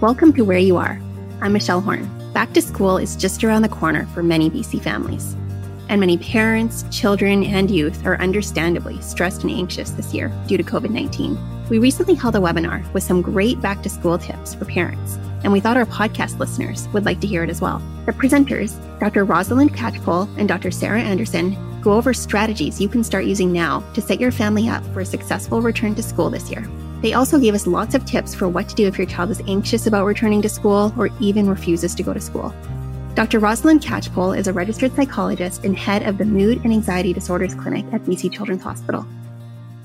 Welcome to Where You Are. I'm Michelle Horn. Back to school is just around the corner for many BC families. And many parents, children, and youth are understandably stressed and anxious this year due to COVID 19. We recently held a webinar with some great back to school tips for parents, and we thought our podcast listeners would like to hear it as well. The presenters, Dr. Rosalind Catchpole and Dr. Sarah Anderson, go over strategies you can start using now to set your family up for a successful return to school this year. They also gave us lots of tips for what to do if your child is anxious about returning to school or even refuses to go to school. Dr. Rosalind Catchpole is a registered psychologist and head of the Mood and Anxiety Disorders Clinic at BC Children's Hospital.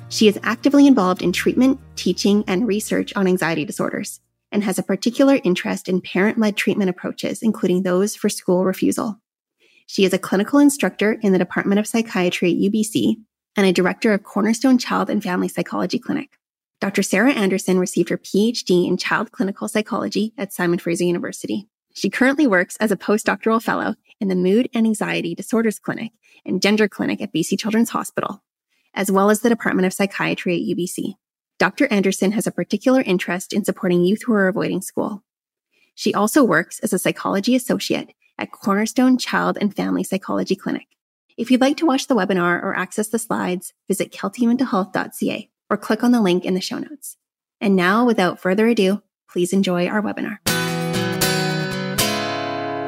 She is actively involved in treatment, teaching, and research on anxiety disorders and has a particular interest in parent led treatment approaches, including those for school refusal. She is a clinical instructor in the Department of Psychiatry at UBC and a director of Cornerstone Child and Family Psychology Clinic. Dr. Sarah Anderson received her PhD in child clinical psychology at Simon Fraser University. She currently works as a postdoctoral fellow in the Mood and Anxiety Disorders Clinic and Gender Clinic at BC Children's Hospital, as well as the Department of Psychiatry at UBC. Dr. Anderson has a particular interest in supporting youth who are avoiding school. She also works as a psychology associate at Cornerstone Child and Family Psychology Clinic. If you'd like to watch the webinar or access the slides, visit keltymentalhealth.ca or click on the link in the show notes. And now, without further ado, please enjoy our webinar.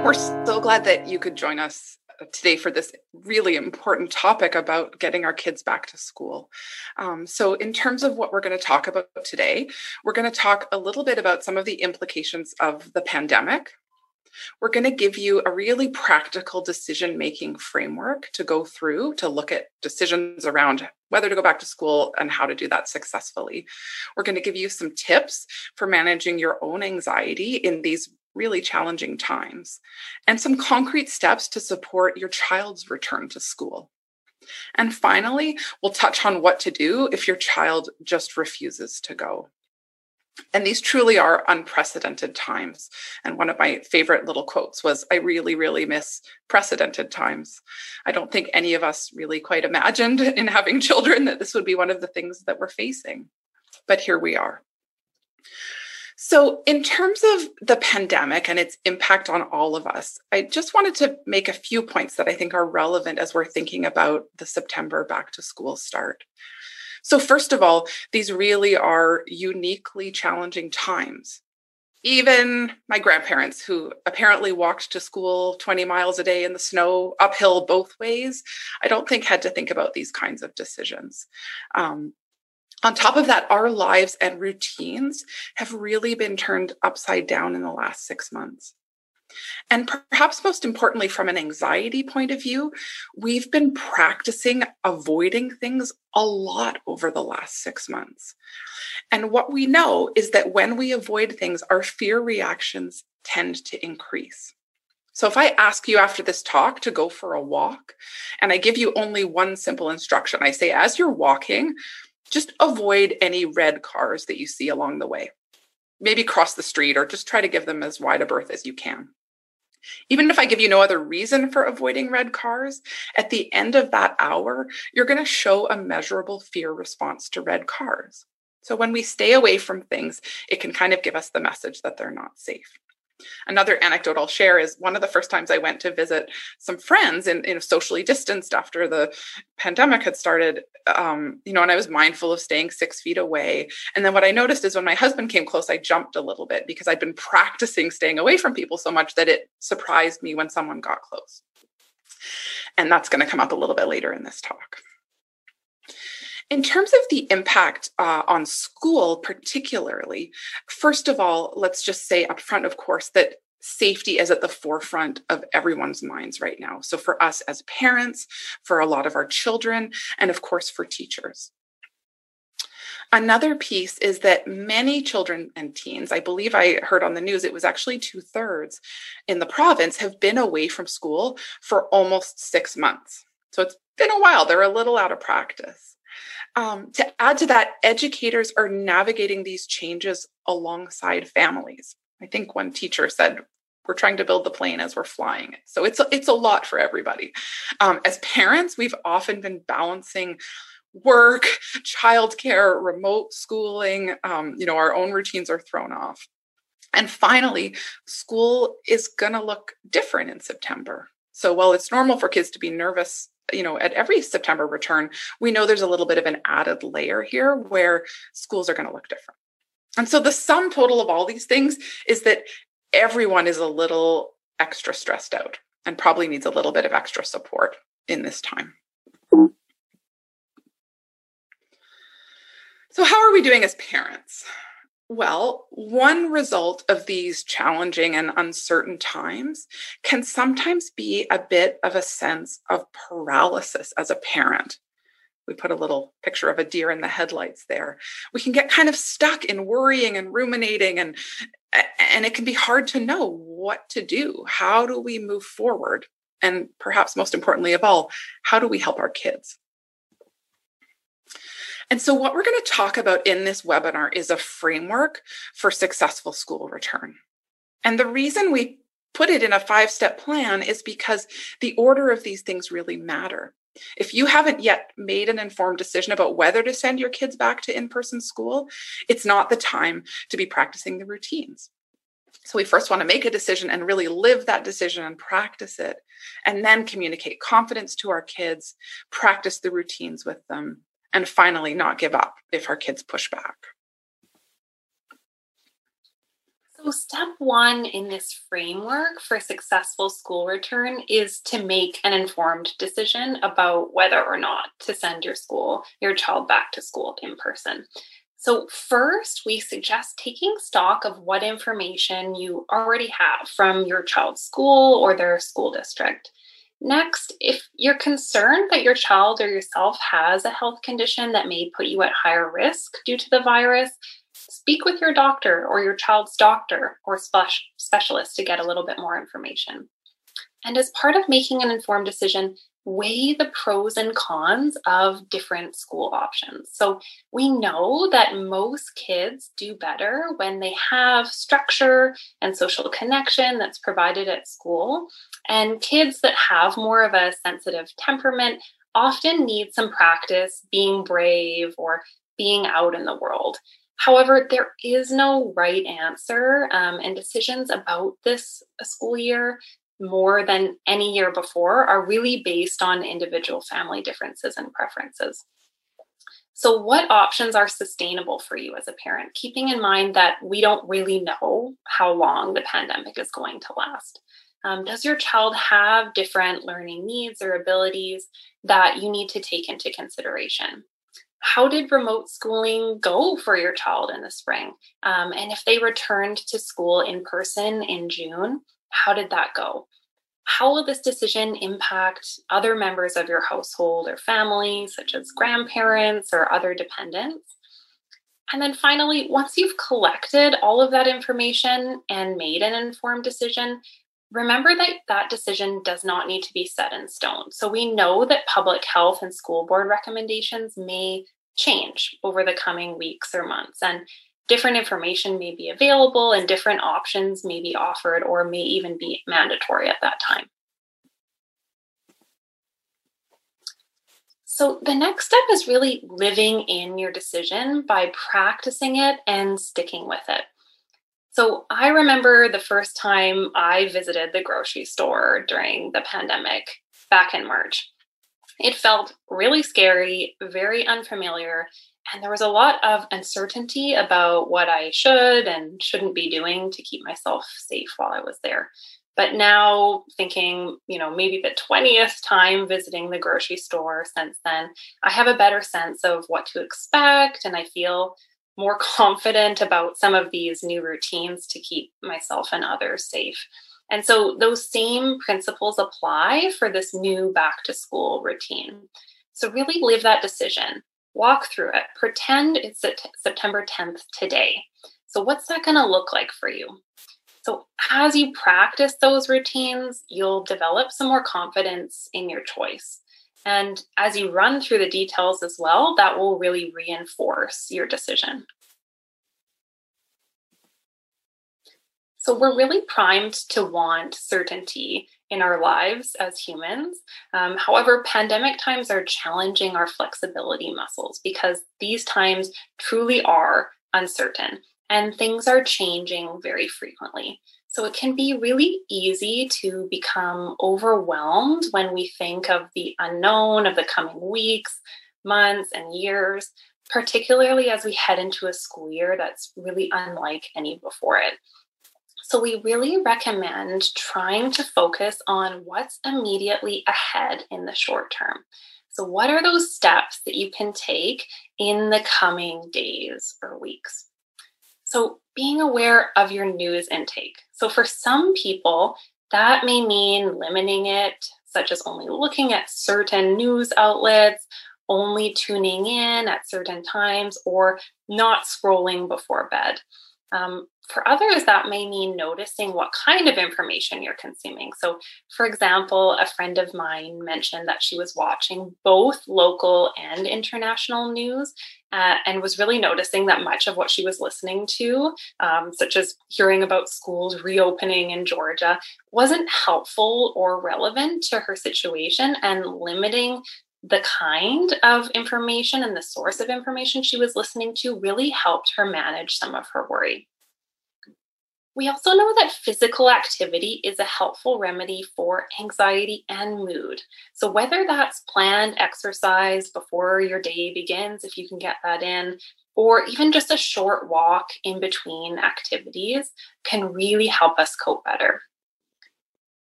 We're so glad that you could join us today for this really important topic about getting our kids back to school. Um, so, in terms of what we're going to talk about today, we're going to talk a little bit about some of the implications of the pandemic we're going to give you a really practical decision making framework to go through to look at decisions around whether to go back to school and how to do that successfully. We're going to give you some tips for managing your own anxiety in these really challenging times and some concrete steps to support your child's return to school. And finally, we'll touch on what to do if your child just refuses to go. And these truly are unprecedented times. And one of my favorite little quotes was I really, really miss precedented times. I don't think any of us really quite imagined in having children that this would be one of the things that we're facing. But here we are. So, in terms of the pandemic and its impact on all of us, I just wanted to make a few points that I think are relevant as we're thinking about the September back to school start. So, first of all, these really are uniquely challenging times. Even my grandparents, who apparently walked to school 20 miles a day in the snow, uphill both ways, I don't think had to think about these kinds of decisions. Um, on top of that, our lives and routines have really been turned upside down in the last six months. And perhaps most importantly, from an anxiety point of view, we've been practicing avoiding things a lot over the last six months. And what we know is that when we avoid things, our fear reactions tend to increase. So if I ask you after this talk to go for a walk, and I give you only one simple instruction, I say, as you're walking, just avoid any red cars that you see along the way. Maybe cross the street or just try to give them as wide a berth as you can. Even if I give you no other reason for avoiding red cars, at the end of that hour, you're going to show a measurable fear response to red cars. So when we stay away from things, it can kind of give us the message that they're not safe. Another anecdote I'll share is one of the first times I went to visit some friends in, in socially distanced after the pandemic had started, um, you know, and I was mindful of staying six feet away. And then what I noticed is when my husband came close, I jumped a little bit because I'd been practicing staying away from people so much that it surprised me when someone got close. And that's going to come up a little bit later in this talk. In terms of the impact uh, on school, particularly, first of all, let's just say upfront, of course, that safety is at the forefront of everyone's minds right now. So, for us as parents, for a lot of our children, and of course, for teachers. Another piece is that many children and teens, I believe I heard on the news, it was actually two thirds in the province, have been away from school for almost six months. So it's been a while. They're a little out of practice. Um, to add to that, educators are navigating these changes alongside families. I think one teacher said, we're trying to build the plane as we're flying it. So it's a, it's a lot for everybody. Um, as parents, we've often been balancing work, childcare, remote schooling. Um, you know, our own routines are thrown off. And finally, school is going to look different in September. So while it's normal for kids to be nervous, you know, at every September return, we know there's a little bit of an added layer here where schools are going to look different. And so the sum total of all these things is that everyone is a little extra stressed out and probably needs a little bit of extra support in this time. So, how are we doing as parents? Well, one result of these challenging and uncertain times can sometimes be a bit of a sense of paralysis as a parent. We put a little picture of a deer in the headlights there. We can get kind of stuck in worrying and ruminating and and it can be hard to know what to do. How do we move forward? And perhaps most importantly of all, how do we help our kids? And so, what we're going to talk about in this webinar is a framework for successful school return. And the reason we put it in a five step plan is because the order of these things really matter. If you haven't yet made an informed decision about whether to send your kids back to in person school, it's not the time to be practicing the routines. So, we first want to make a decision and really live that decision and practice it, and then communicate confidence to our kids, practice the routines with them, and finally not give up if our kids push back. So, step one in this framework for successful school return is to make an informed decision about whether or not to send your school, your child back to school in person. So, first, we suggest taking stock of what information you already have from your child's school or their school district. Next, if you're concerned that your child or yourself has a health condition that may put you at higher risk due to the virus, speak with your doctor or your child's doctor or specialist to get a little bit more information. And as part of making an informed decision, weigh the pros and cons of different school options. So we know that most kids do better when they have structure and social connection that's provided at school. And kids that have more of a sensitive temperament often need some practice being brave or being out in the world. However, there is no right answer, um, and decisions about this school year more than any year before are really based on individual family differences and preferences. So, what options are sustainable for you as a parent? Keeping in mind that we don't really know how long the pandemic is going to last. Um, does your child have different learning needs or abilities that you need to take into consideration? How did remote schooling go for your child in the spring? Um, and if they returned to school in person in June, how did that go? How will this decision impact other members of your household or family, such as grandparents or other dependents? And then finally, once you've collected all of that information and made an informed decision, remember that that decision does not need to be set in stone. So we know that public health and school board recommendations may change over the coming weeks or months. And different information may be available and different options may be offered or may even be mandatory at that time. So, the next step is really living in your decision by practicing it and sticking with it. So, I remember the first time I visited the grocery store during the pandemic back in March. It felt really scary, very unfamiliar, and there was a lot of uncertainty about what I should and shouldn't be doing to keep myself safe while I was there. But now, thinking, you know, maybe the 20th time visiting the grocery store since then, I have a better sense of what to expect and I feel more confident about some of these new routines to keep myself and others safe. And so those same principles apply for this new back to school routine. So really live that decision walk through it. Pretend it's September 10th today. So, what's that going to look like for you? So, as you practice those routines, you'll develop some more confidence in your choice. And as you run through the details as well, that will really reinforce your decision. So, we're really primed to want certainty in our lives as humans. Um, however, pandemic times are challenging our flexibility muscles because these times truly are uncertain. and things are changing very frequently. So it can be really easy to become overwhelmed when we think of the unknown of the coming weeks, months, and years, particularly as we head into a school year that's really unlike any before it. So, we really recommend trying to focus on what's immediately ahead in the short term. So, what are those steps that you can take in the coming days or weeks? So, being aware of your news intake. So, for some people, that may mean limiting it, such as only looking at certain news outlets, only tuning in at certain times, or not scrolling before bed. Um, for others, that may mean noticing what kind of information you're consuming. So, for example, a friend of mine mentioned that she was watching both local and international news uh, and was really noticing that much of what she was listening to, um, such as hearing about schools reopening in Georgia, wasn't helpful or relevant to her situation and limiting the kind of information and the source of information she was listening to really helped her manage some of her worry. We also know that physical activity is a helpful remedy for anxiety and mood. So, whether that's planned exercise before your day begins, if you can get that in, or even just a short walk in between activities, can really help us cope better.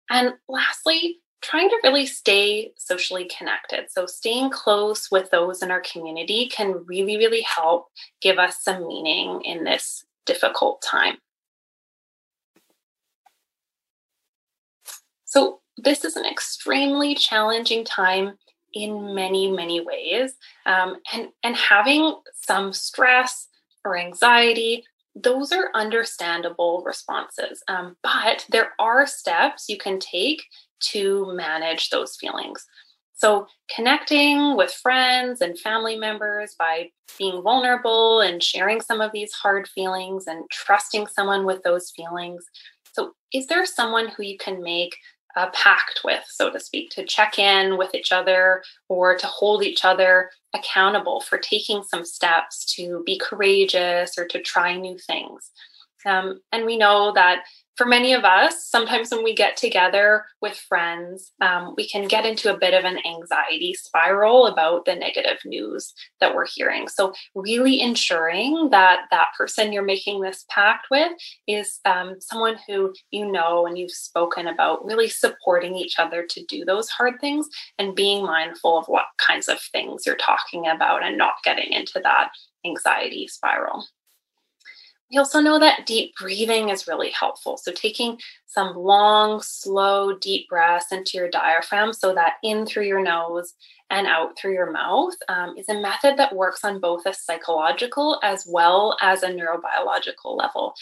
And lastly, trying to really stay socially connected. So, staying close with those in our community can really, really help give us some meaning in this difficult time. So, this is an extremely challenging time in many, many ways. Um, and, and having some stress or anxiety those are understandable responses. Um, but there are steps you can take to manage those feelings. So, connecting with friends and family members by being vulnerable and sharing some of these hard feelings and trusting someone with those feelings. So, is there someone who you can make a pact with, so to speak, to check in with each other or to hold each other accountable for taking some steps to be courageous or to try new things? Um, and we know that for many of us, sometimes when we get together with friends, um, we can get into a bit of an anxiety spiral about the negative news that we're hearing. So, really ensuring that that person you're making this pact with is um, someone who you know and you've spoken about, really supporting each other to do those hard things and being mindful of what kinds of things you're talking about and not getting into that anxiety spiral. We also know that deep breathing is really helpful. So, taking some long, slow, deep breaths into your diaphragm so that in through your nose and out through your mouth um, is a method that works on both a psychological as well as a neurobiological level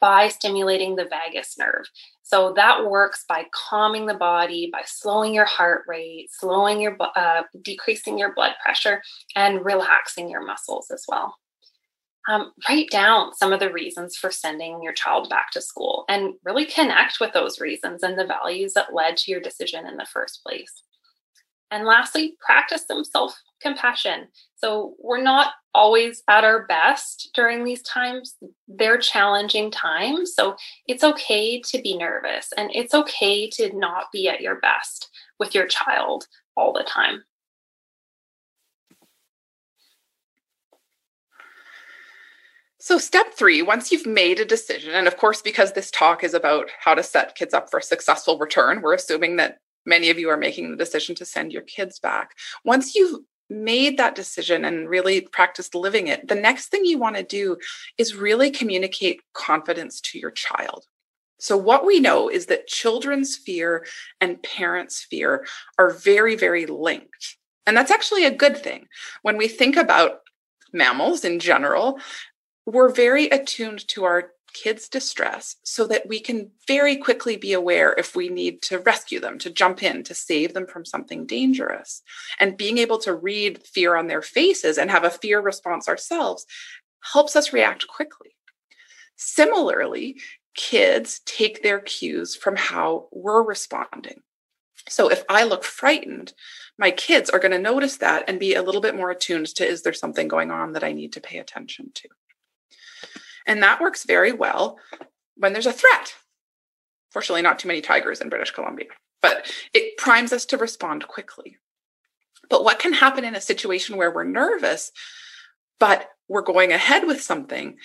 by stimulating the vagus nerve. So, that works by calming the body, by slowing your heart rate, slowing your, uh, decreasing your blood pressure, and relaxing your muscles as well um, write down some of the reasons for sending your child back to school and really connect with those reasons and the values that led to your decision in the first place. And lastly, practice some self compassion. So, we're not always at our best during these times. They're challenging times. So, it's okay to be nervous and it's okay to not be at your best with your child all the time. So, step three, once you've made a decision, and of course, because this talk is about how to set kids up for a successful return, we're assuming that many of you are making the decision to send your kids back. Once you've made that decision and really practiced living it, the next thing you want to do is really communicate confidence to your child. So, what we know is that children's fear and parents' fear are very, very linked. And that's actually a good thing. When we think about mammals in general, we're very attuned to our kids' distress so that we can very quickly be aware if we need to rescue them, to jump in, to save them from something dangerous. And being able to read fear on their faces and have a fear response ourselves helps us react quickly. Similarly, kids take their cues from how we're responding. So if I look frightened, my kids are going to notice that and be a little bit more attuned to is there something going on that I need to pay attention to? And that works very well when there's a threat. Fortunately, not too many tigers in British Columbia, but it primes us to respond quickly. But what can happen in a situation where we're nervous, but we're going ahead with something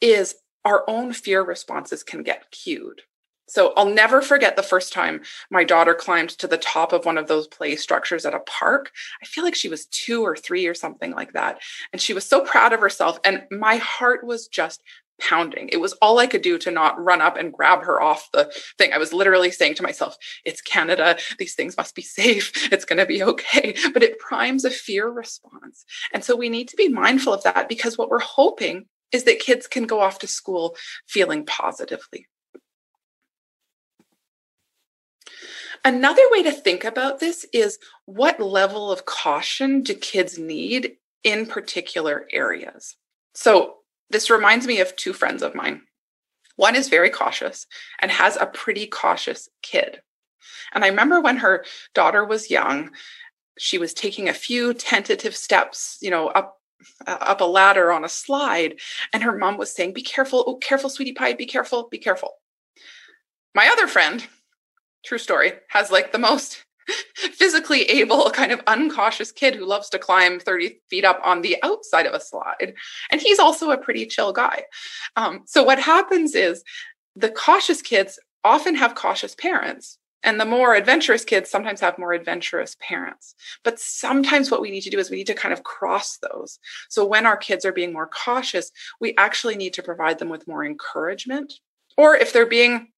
is our own fear responses can get cued. So I'll never forget the first time my daughter climbed to the top of one of those play structures at a park. I feel like she was two or three or something like that. And she was so proud of herself. And my heart was just pounding. It was all I could do to not run up and grab her off the thing. I was literally saying to myself, it's Canada. These things must be safe. It's going to be okay. But it primes a fear response. And so we need to be mindful of that because what we're hoping is that kids can go off to school feeling positively. Another way to think about this is what level of caution do kids need in particular areas? So, this reminds me of two friends of mine. One is very cautious and has a pretty cautious kid. And I remember when her daughter was young, she was taking a few tentative steps, you know, up uh, up a ladder on a slide and her mom was saying be careful oh careful sweetie pie be careful be careful my other friend true story, has like the most physically able, kind of uncautious kid who loves to climb 30 feet up on the outside of a slide. And he's also a pretty chill guy. Um, so, what happens is the cautious kids often have cautious parents. And the more adventurous kids sometimes have more adventurous parents. But sometimes what we need to do is we need to kind of cross those. So when our kids are being more cautious, we actually need to provide them with more encouragement. Or if they're being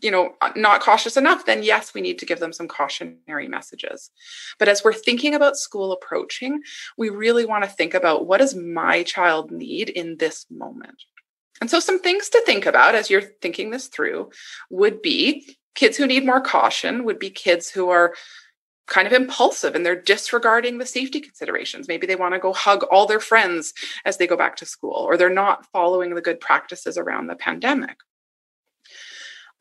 you know not cautious enough then yes we need to give them some cautionary messages but as we're thinking about school approaching we really want to think about what does my child need in this moment and so some things to think about as you're thinking this through would be kids who need more caution would be kids who are kind of impulsive and they're disregarding the safety considerations. Maybe they want to go hug all their friends as they go back to school, or they're not following the good practices around the pandemic.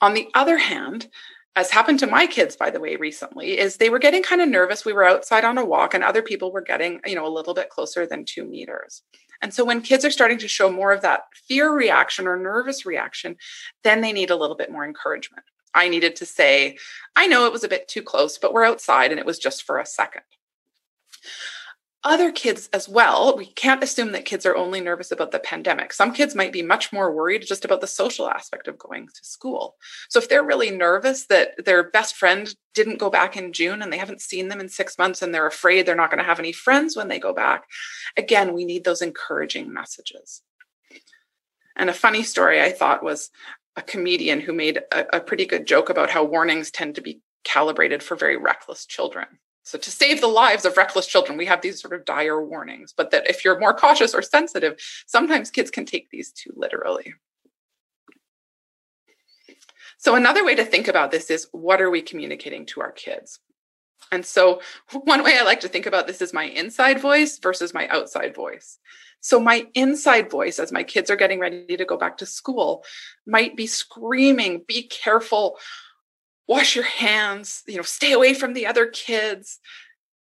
On the other hand, as happened to my kids by the way recently is they were getting kind of nervous. We were outside on a walk and other people were getting you know a little bit closer than two meters. And so when kids are starting to show more of that fear reaction or nervous reaction then they need a little bit more encouragement. I needed to say i know it was a bit too close but we're outside and it was just for a second other kids as well. We can't assume that kids are only nervous about the pandemic. Some kids might be much more worried just about the social aspect of going to school. So if they're really nervous that their best friend didn't go back in June and they haven't seen them in six months and they're afraid they're not going to have any friends when they go back, again, we need those encouraging messages. And a funny story I thought was a comedian who made a, a pretty good joke about how warnings tend to be calibrated for very reckless children. So, to save the lives of reckless children, we have these sort of dire warnings, but that if you're more cautious or sensitive, sometimes kids can take these too literally. So, another way to think about this is what are we communicating to our kids? And so, one way I like to think about this is my inside voice versus my outside voice. So, my inside voice, as my kids are getting ready to go back to school, might be screaming, Be careful, wash your hands, you know, stay away from the other kids.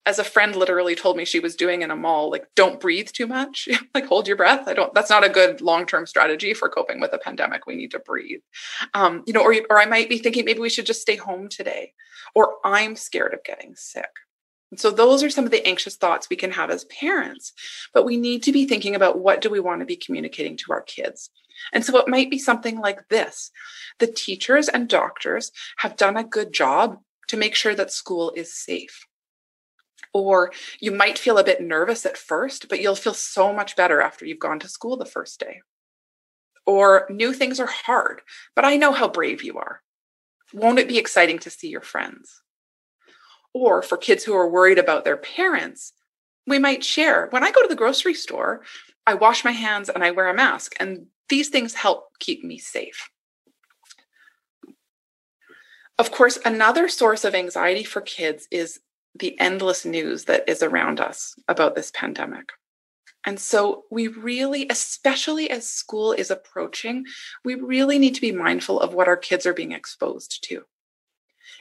As a friend literally told me she was doing in a mall, like, don't breathe too much, like, hold your breath. I don't, that's not a good long term strategy for coping with a pandemic. We need to breathe. Um, you know, or, or I might be thinking maybe we should just stay home today, or I'm scared of getting sick. And so those are some of the anxious thoughts we can have as parents, but we need to be thinking about what do we want to be communicating to our kids. And so it might be something like this. The teachers and doctors have done a good job to make sure that school is safe. Or you might feel a bit nervous at first, but you'll feel so much better after you've gone to school the first day. Or new things are hard, but I know how brave you are. Won't it be exciting to see your friends? Or for kids who are worried about their parents, we might share. When I go to the grocery store, I wash my hands and I wear a mask, and these things help keep me safe. Of course, another source of anxiety for kids is the endless news that is around us about this pandemic. And so, we really, especially as school is approaching, we really need to be mindful of what our kids are being exposed to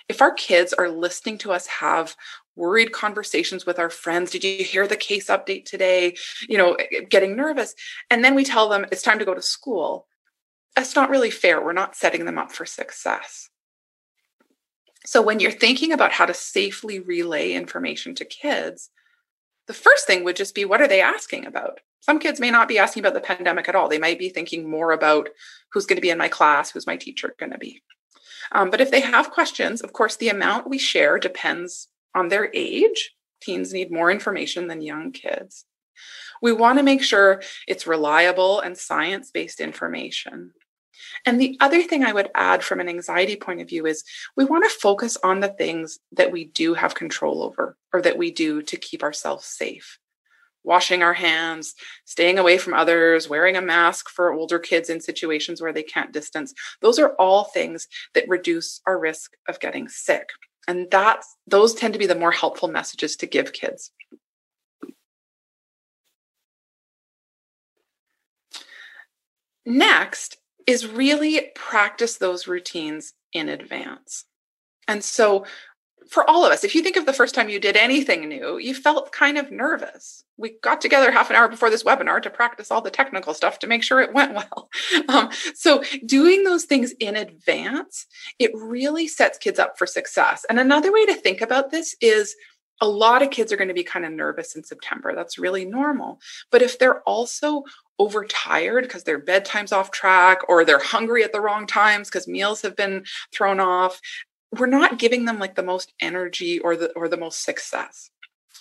if our kids are listening to us have worried conversations with our friends. Did you hear the case update today? You know, getting nervous. And then we tell them it's time to go to school. That's not really fair. We're not setting them up for success. So when you're thinking about how to safely relay information to kids, the first thing would just be what are they asking about? Some kids may not be asking about the pandemic at all. They might be thinking more about who's going to be in my class, who's my teacher going to be. Um, but if they have questions, of course, the amount we share depends on their age. Teens need more information than young kids. We want to make sure it's reliable and science based information. And the other thing I would add from an anxiety point of view is we want to focus on the things that we do have control over or that we do to keep ourselves safe. Washing our hands, staying away from others, wearing a mask for older kids in situations where they can't distance. Those are all things that reduce our risk of getting sick. And that's those tend to be the more helpful messages to give kids. Next is really practice those routines in advance. And so, for all of us, if you think of the first time you did anything new, you felt kind of nervous. We got together half an hour before this webinar to practice all the technical stuff to make sure it went well. Um, so, doing those things in advance, it really sets kids up for success. And another way to think about this is a lot of kids are going to be kind of nervous in September. That's really normal. But if they're also overtired because their bedtime's off track or they're hungry at the wrong times because meals have been thrown off, we're not giving them like the most energy or the or the most success.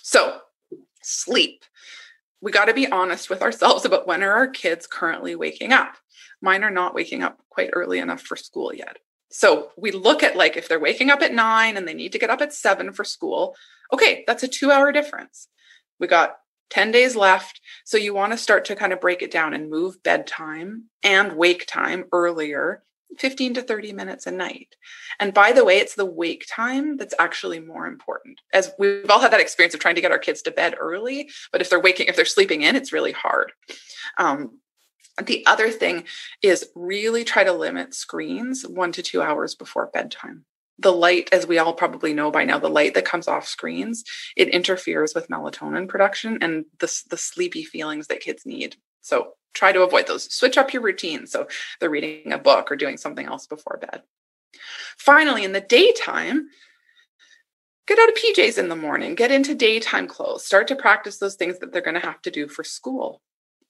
So, sleep. We got to be honest with ourselves about when are our kids currently waking up. Mine are not waking up quite early enough for school yet. So we look at like if they're waking up at nine and they need to get up at seven for school, okay, that's a two hour difference. We got 10 days left. So you want to start to kind of break it down and move bedtime and wake time earlier 15 to 30 minutes a night. And by the way, it's the wake time that's actually more important. As we've all had that experience of trying to get our kids to bed early, but if they're waking, if they're sleeping in, it's really hard. Um, the other thing is really try to limit screens one to two hours before bedtime. The light, as we all probably know by now, the light that comes off screens, it interferes with melatonin production and the, the sleepy feelings that kids need. So try to avoid those. Switch up your routine. So they're reading a book or doing something else before bed. Finally, in the daytime, get out of PJs in the morning, get into daytime clothes, start to practice those things that they're going to have to do for school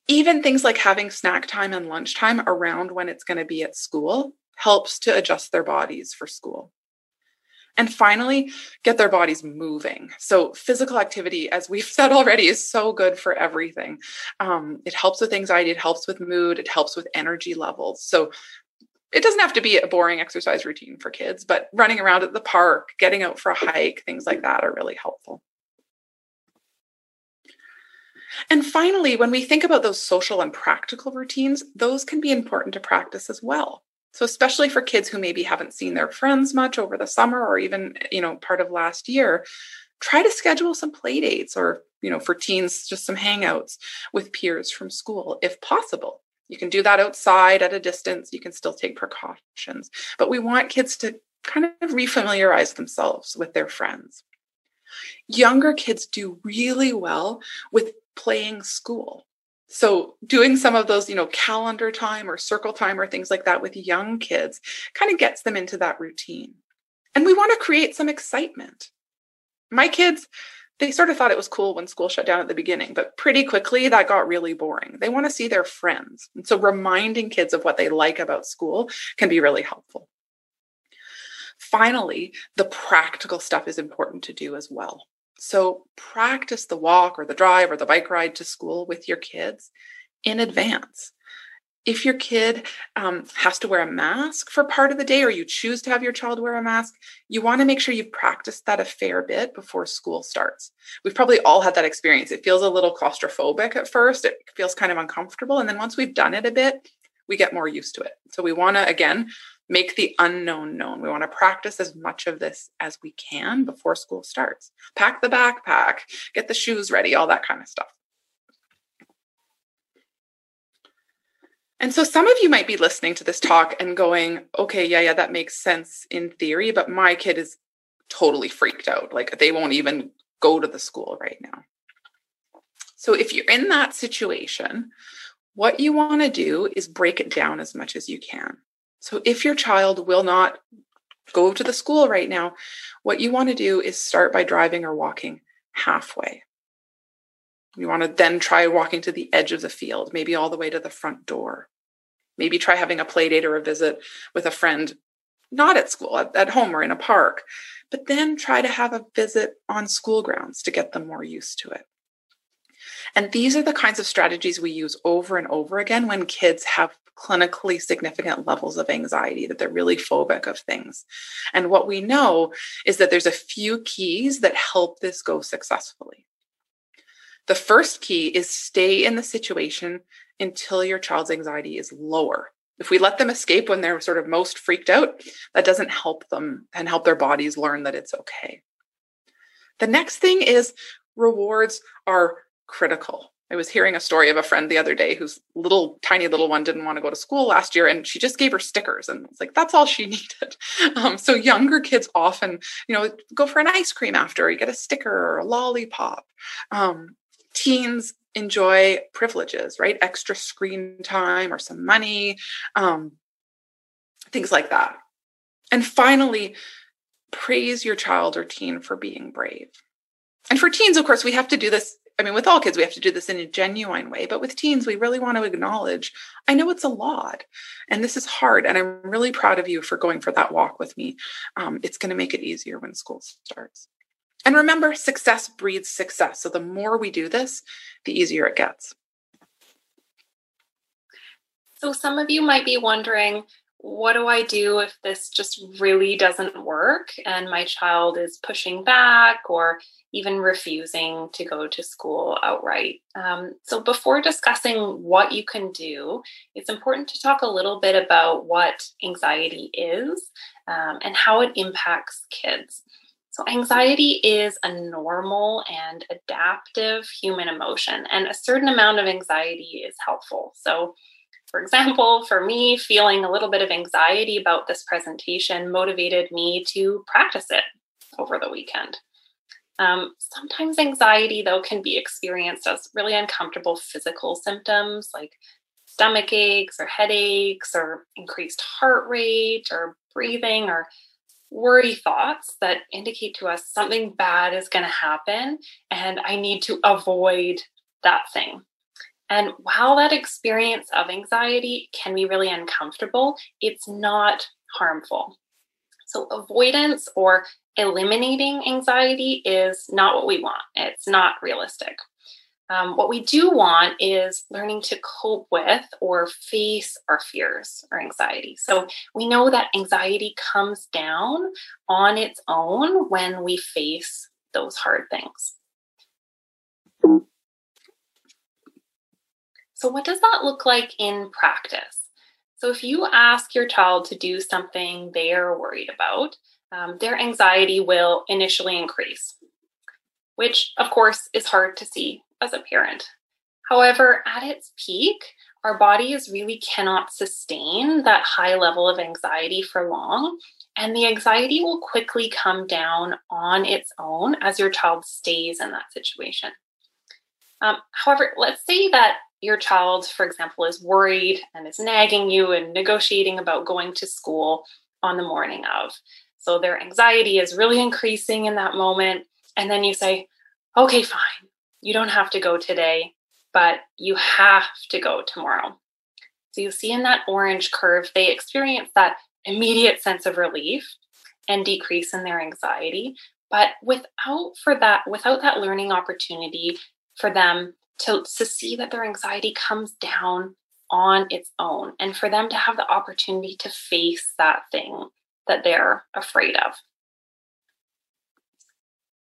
even things like having snack time and lunchtime around when it's going to be at school helps to adjust their bodies for school. And finally, get their bodies moving. So, physical activity, as we've said already, is so good for everything. Um, it helps with anxiety, it helps with mood, it helps with energy levels. So, it doesn't have to be a boring exercise routine for kids, but running around at the park, getting out for a hike, things like that are really helpful. And finally, when we think about those social and practical routines, those can be important to practice as well. So especially for kids who maybe haven't seen their friends much over the summer or even, you know, part of last year, try to schedule some play dates or, you know, for teens just some hangouts with peers from school if possible. You can do that outside at a distance. You can still take precautions. But we want kids to kind of refamiliarize themselves with their friends. Younger kids do really well with playing school. So doing some of those, you know, calendar time or circle time or things like that with young kids kind of gets them into that routine. And we want to create some excitement. My kids, they sort of thought it was cool when school shut down at the beginning, but pretty quickly that got really boring. They want to see their friends. And so reminding kids of what they like about school can be really helpful. Finally, the practical stuff is important to do as well. So practice the walk or the drive or the bike ride to school with your kids in advance. If your kid um, has to wear a mask for part of the day, or you choose to have your child wear a mask, you want to make sure you've practiced that a fair bit before school starts. We've probably all had that experience. It feels a little claustrophobic at first, it feels kind of uncomfortable. And then once we've done it a bit, we get more used to it. So we want to, again, make the unknown known. We want to practice as much of this as we can before school starts. Pack the backpack, get the shoes ready, all that kind of stuff. And so some of you might be listening to this talk and going, okay, yeah, yeah, that makes sense in theory, but my kid is totally freaked out. Like they won't even go to the school right now. So if you're in that situation, what you want to do is break it down as much as you can. So if your child will not go to the school right now, what you want to do is start by driving or walking halfway. You want to then try walking to the edge of the field, maybe all the way to the front door. Maybe try having a play date or a visit with a friend, not at school, at, at home or in a park. But then try to have a visit on school grounds to get them more used to it. And these are the kinds of strategies we use over and over again when kids have clinically significant levels of anxiety, that they're really phobic of things. And what we know is that there's a few keys that help this go successfully. The first key is stay in the situation until your child's anxiety is lower. If we let them escape when they're sort of most freaked out, that doesn't help them and help their bodies learn that it's okay. The next thing is rewards are critical. I was hearing a story of a friend the other day whose little tiny little one didn't want to go to school last year, and she just gave her stickers, and it's like that's all she needed. Um, so younger kids often, you know, go for an ice cream after, or you get a sticker or a lollipop. Um, teens enjoy privileges, right? Extra screen time or some money, um, things like that. And finally, praise your child or teen for being brave. And for teens, of course, we have to do this I mean, with all kids, we have to do this in a genuine way, but with teens, we really want to acknowledge I know it's a lot and this is hard. And I'm really proud of you for going for that walk with me. Um, it's going to make it easier when school starts. And remember, success breeds success. So the more we do this, the easier it gets. So some of you might be wondering, what do I do if this just really doesn't work and my child is pushing back or even refusing to go to school outright? Um, so, before discussing what you can do, it's important to talk a little bit about what anxiety is um, and how it impacts kids. So, anxiety is a normal and adaptive human emotion, and a certain amount of anxiety is helpful. So, for example, for me, feeling a little bit of anxiety about this presentation motivated me to practice it over the weekend. Um, sometimes anxiety, though, can be experienced as really uncomfortable physical symptoms like stomach aches or headaches or increased heart rate or breathing or worry thoughts that indicate to us something bad is going to happen and I need to avoid that thing. And while that experience of anxiety can be really uncomfortable, it's not harmful. So, avoidance or eliminating anxiety is not what we want, it's not realistic. Um, what we do want is learning to cope with or face our fears or anxiety. So we know that anxiety comes down on its own when we face those hard things. So, what does that look like in practice? So, if you ask your child to do something they are worried about, um, their anxiety will initially increase, which, of course, is hard to see as a parent. However, at its peak, our bodies really cannot sustain that high level of anxiety for long, and the anxiety will quickly come down on its own as your child stays in that situation. Um, however, let's say that your child, for example, is worried and is nagging you and negotiating about going to school on the morning of. So their anxiety is really increasing in that moment. And then you say, okay, fine, you don't have to go today, but you have to go tomorrow. So you see in that orange curve, they experience that immediate sense of relief and decrease in their anxiety. But without for that, without that learning opportunity for them to, to see that their anxiety comes down on its own and for them to have the opportunity to face that thing that they're afraid of.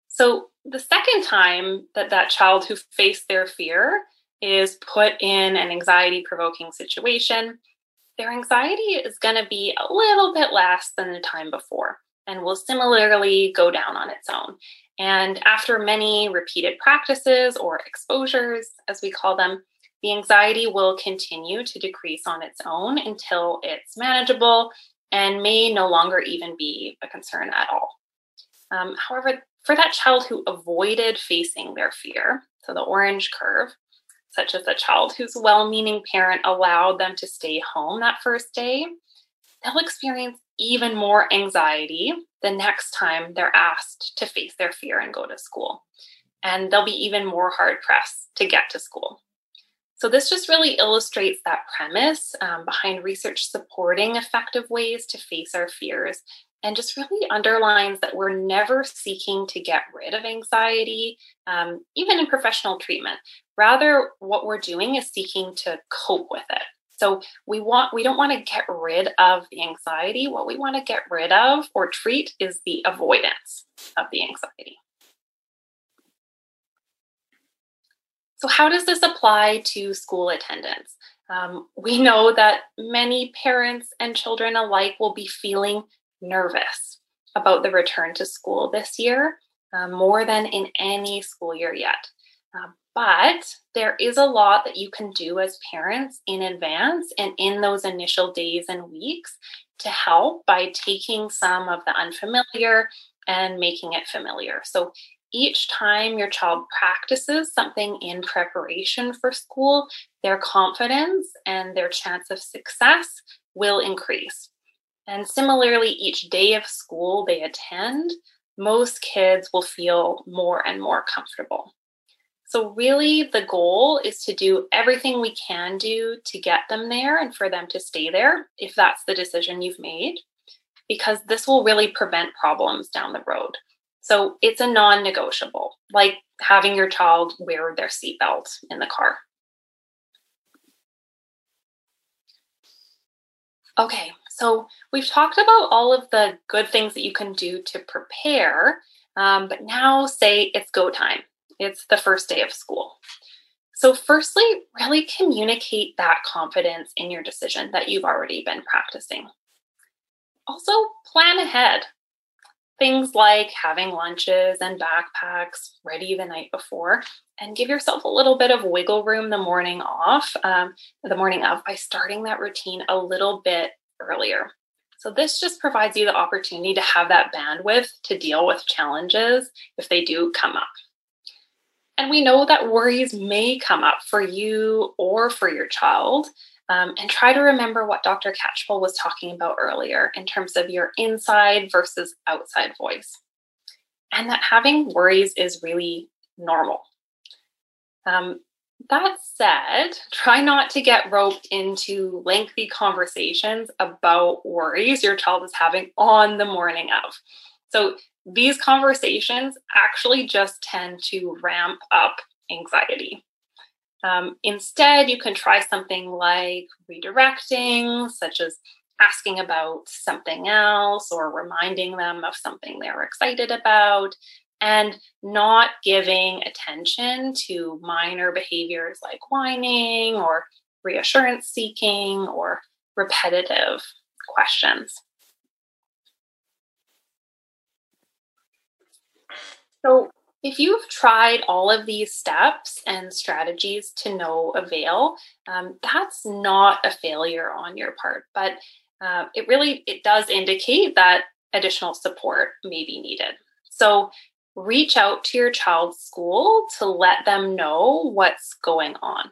So, the second time that that child who faced their fear is put in an anxiety provoking situation, their anxiety is going to be a little bit less than the time before and will similarly go down on its own. And after many repeated practices or exposures, as we call them, the anxiety will continue to decrease on its own until it's manageable and may no longer even be a concern at all. Um, however, for that child who avoided facing their fear, so the orange curve, such as a child whose well meaning parent allowed them to stay home that first day, they'll experience even more anxiety the next time they're asked to face their fear and go to school. And they'll be even more hard pressed to get to school. So, this just really illustrates that premise um, behind research supporting effective ways to face our fears and just really underlines that we're never seeking to get rid of anxiety, um, even in professional treatment. Rather, what we're doing is seeking to cope with it. So we want we don't want to get rid of the anxiety. What we want to get rid of or treat is the avoidance of the anxiety. So how does this apply to school attendance? Um, we know that many parents and children alike will be feeling nervous about the return to school this year, uh, more than in any school year yet. Uh, but there is a lot that you can do as parents in advance and in those initial days and weeks to help by taking some of the unfamiliar and making it familiar. So each time your child practices something in preparation for school, their confidence and their chance of success will increase. And similarly, each day of school they attend, most kids will feel more and more comfortable. So, really, the goal is to do everything we can do to get them there and for them to stay there if that's the decision you've made, because this will really prevent problems down the road. So, it's a non negotiable, like having your child wear their seatbelt in the car. Okay, so we've talked about all of the good things that you can do to prepare, um, but now say it's go time. It's the first day of school. So, firstly, really communicate that confidence in your decision that you've already been practicing. Also, plan ahead. Things like having lunches and backpacks ready the night before, and give yourself a little bit of wiggle room the morning off, um, the morning of, by starting that routine a little bit earlier. So, this just provides you the opportunity to have that bandwidth to deal with challenges if they do come up. And we know that worries may come up for you or for your child. Um, and try to remember what Dr. Catchpole was talking about earlier in terms of your inside versus outside voice. And that having worries is really normal. Um, that said, try not to get roped into lengthy conversations about worries your child is having on the morning of. So, these conversations actually just tend to ramp up anxiety. Um, instead, you can try something like redirecting, such as asking about something else or reminding them of something they're excited about and not giving attention to minor behaviors like whining or reassurance seeking or repetitive questions. So, if you've tried all of these steps and strategies to no avail, um, that's not a failure on your part, but uh, it really it does indicate that additional support may be needed. So reach out to your child's school to let them know what's going on.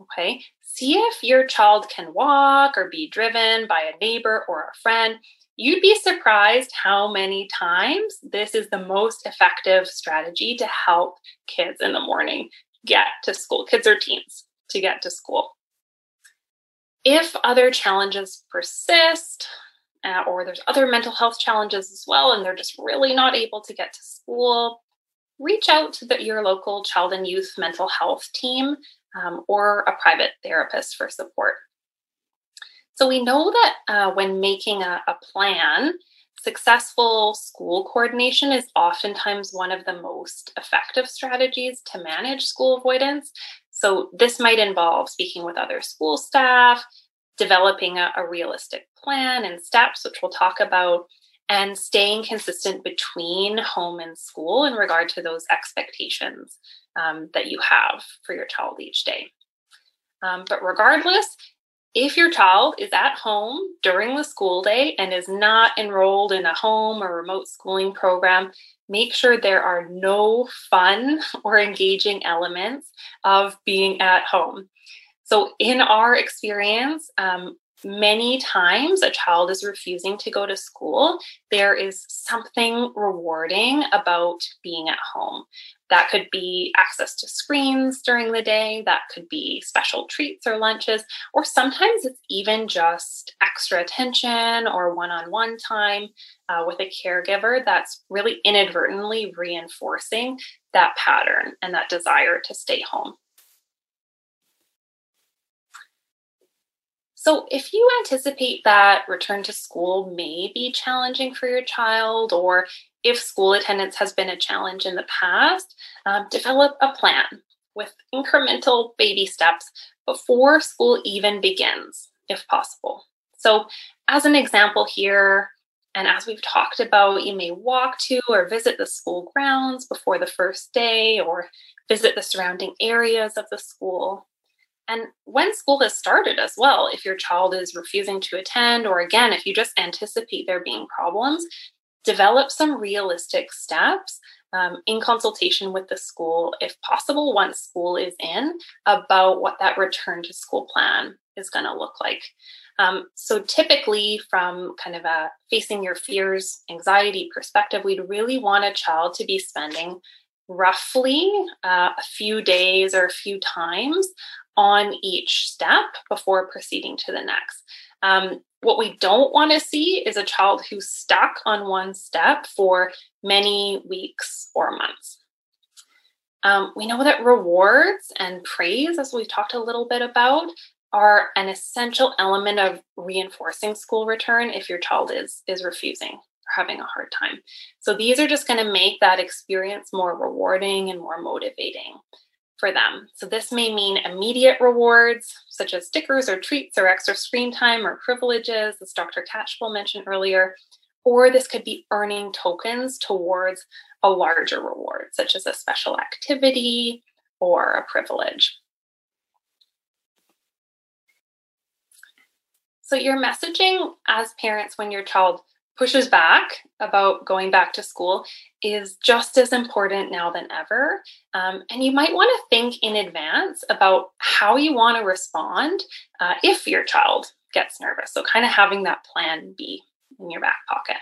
Okay, see if your child can walk or be driven by a neighbor or a friend. You'd be surprised how many times this is the most effective strategy to help kids in the morning get to school, kids or teens to get to school. If other challenges persist, uh, or there's other mental health challenges as well, and they're just really not able to get to school, reach out to the, your local child and youth mental health team um, or a private therapist for support. So we know that uh, when making a, a plan, successful school coordination is oftentimes one of the most effective strategies to manage school avoidance. So this might involve speaking with other school staff, developing a, a realistic plan and steps, which we'll talk about, and staying consistent between home and school in regard to those expectations um, that you have for your child each day. Um, but regardless, if your child is at home during the school day and is not enrolled in a home or remote schooling program, make sure there are no fun or engaging elements of being at home. So, in our experience, um, many times a child is refusing to go to school, there is something rewarding about being at home. That could be access to screens during the day, that could be special treats or lunches, or sometimes it's even just extra attention or one on one time uh, with a caregiver that's really inadvertently reinforcing that pattern and that desire to stay home. So, if you anticipate that return to school may be challenging for your child, or if school attendance has been a challenge in the past, um, develop a plan with incremental baby steps before school even begins, if possible. So, as an example here, and as we've talked about, you may walk to or visit the school grounds before the first day or visit the surrounding areas of the school. And when school has started as well, if your child is refusing to attend, or again, if you just anticipate there being problems, develop some realistic steps um, in consultation with the school, if possible, once school is in, about what that return to school plan is going to look like. Um, so, typically, from kind of a facing your fears, anxiety perspective, we'd really want a child to be spending roughly uh, a few days or a few times on each step before proceeding to the next. Um, what we don't want to see is a child who's stuck on one step for many weeks or months. Um, we know that rewards and praise, as we've talked a little bit about, are an essential element of reinforcing school return if your child is is refusing having a hard time. So these are just going to make that experience more rewarding and more motivating for them. So this may mean immediate rewards, such as stickers or treats or extra screen time or privileges, as Dr. Catchpole mentioned earlier, or this could be earning tokens towards a larger reward, such as a special activity or a privilege. So your messaging as parents when your child pushes back about going back to school is just as important now than ever. Um, and you might want to think in advance about how you want to respond uh, if your child gets nervous. So, kind of having that plan B in your back pocket.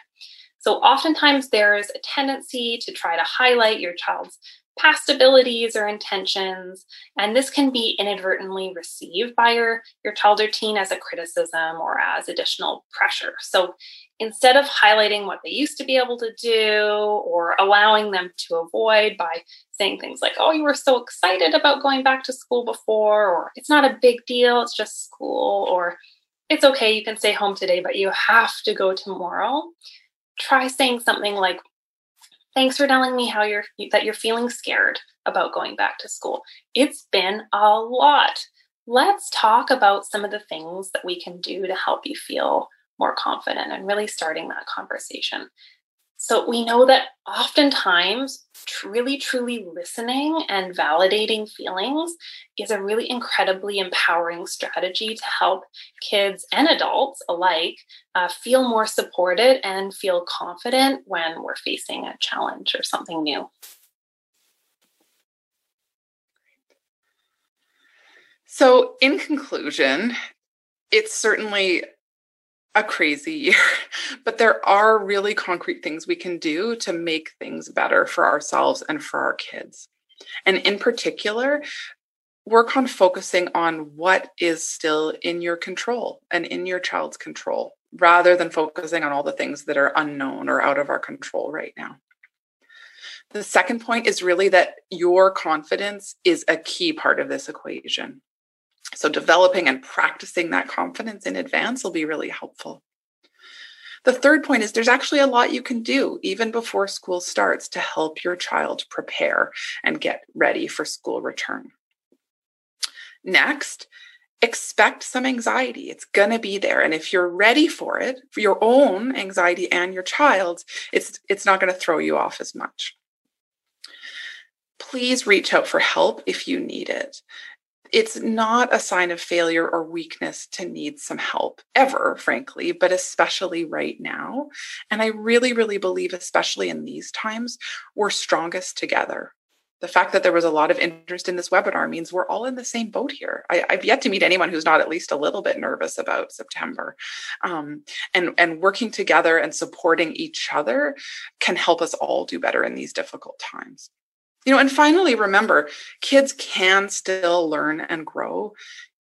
So, oftentimes there's a tendency to try to highlight your child's past abilities or intentions and this can be inadvertently received by your your child or teen as a criticism or as additional pressure. So instead of highlighting what they used to be able to do or allowing them to avoid by saying things like oh you were so excited about going back to school before or it's not a big deal it's just school or it's okay you can stay home today but you have to go tomorrow try saying something like Thanks for telling me how you're that you're feeling scared about going back to school. It's been a lot. Let's talk about some of the things that we can do to help you feel more confident and really starting that conversation. So we know that oftentimes, really, truly listening and validating feelings is a really incredibly empowering strategy to help kids and adults alike uh, feel more supported and feel confident when we're facing a challenge or something new. So, in conclusion, it's certainly a crazy year, but there are really concrete things we can do to make things better for ourselves and for our kids. And in particular, work on focusing on what is still in your control and in your child's control rather than focusing on all the things that are unknown or out of our control right now. The second point is really that your confidence is a key part of this equation. So, developing and practicing that confidence in advance will be really helpful. The third point is there's actually a lot you can do even before school starts to help your child prepare and get ready for school return. Next, expect some anxiety. It's going to be there. And if you're ready for it, for your own anxiety and your child's, it's, it's not going to throw you off as much. Please reach out for help if you need it it's not a sign of failure or weakness to need some help ever, frankly, but especially right now. And I really, really believe, especially in these times, we're strongest together. The fact that there was a lot of interest in this webinar means we're all in the same boat here. I, have yet to meet anyone who's not at least a little bit nervous about September. Um, and, and working together and supporting each other can help us all do better in these difficult times. You know, and finally, remember kids can still learn and grow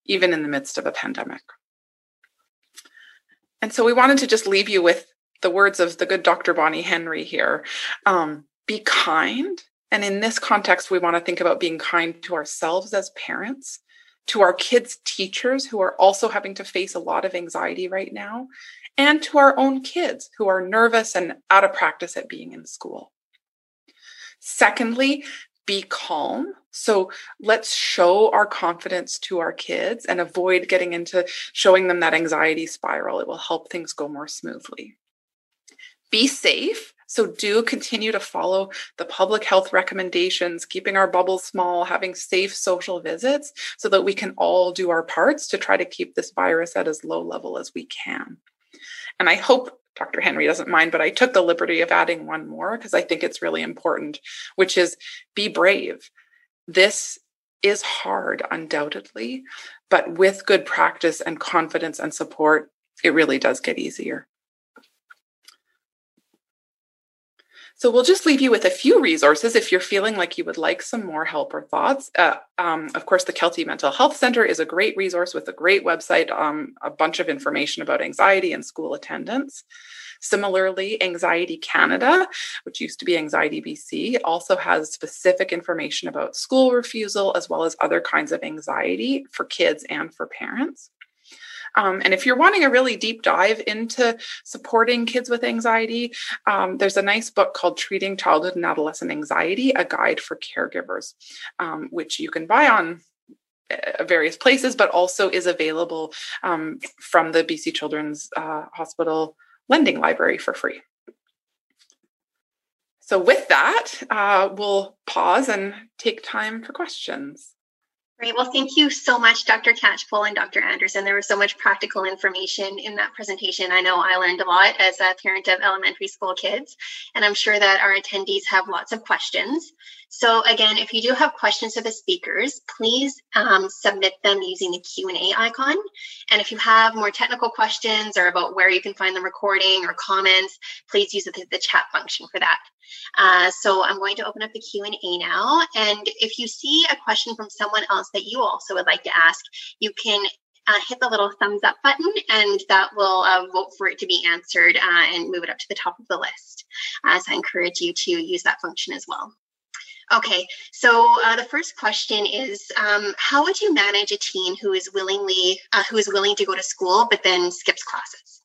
even in the midst of a pandemic. And so we wanted to just leave you with the words of the good Dr. Bonnie Henry here um, be kind. And in this context, we want to think about being kind to ourselves as parents, to our kids' teachers who are also having to face a lot of anxiety right now, and to our own kids who are nervous and out of practice at being in school. Secondly, be calm. So let's show our confidence to our kids and avoid getting into showing them that anxiety spiral. It will help things go more smoothly. Be safe. So do continue to follow the public health recommendations, keeping our bubbles small, having safe social visits so that we can all do our parts to try to keep this virus at as low level as we can. And I hope Dr. Henry doesn't mind, but I took the liberty of adding one more because I think it's really important, which is be brave. This is hard, undoubtedly, but with good practice and confidence and support, it really does get easier. So we'll just leave you with a few resources if you're feeling like you would like some more help or thoughts. Uh, um, of course, the Kelty Mental Health Center is a great resource with a great website, um, a bunch of information about anxiety and school attendance. Similarly, Anxiety Canada, which used to be Anxiety BC, also has specific information about school refusal as well as other kinds of anxiety for kids and for parents. Um, and if you're wanting a really deep dive into supporting kids with anxiety, um, there's a nice book called Treating Childhood and Adolescent Anxiety, a guide for caregivers, um, which you can buy on uh, various places, but also is available um, from the BC Children's uh, Hospital Lending Library for free. So, with that, uh, we'll pause and take time for questions. Great. Well, thank you so much, Dr. Catchpole and Dr. Anderson. There was so much practical information in that presentation. I know I learned a lot as a parent of elementary school kids, and I'm sure that our attendees have lots of questions. So again, if you do have questions for the speakers, please um, submit them using the Q&A icon. And if you have more technical questions or about where you can find the recording or comments, please use the, the chat function for that. Uh, so I'm going to open up the Q&A now. And if you see a question from someone else that you also would like to ask, you can uh, hit the little thumbs up button and that will uh, vote for it to be answered uh, and move it up to the top of the list. Uh, so I encourage you to use that function as well. Okay, so uh, the first question is, um, how would you manage a teen who is willingly uh, who is willing to go to school but then skips classes?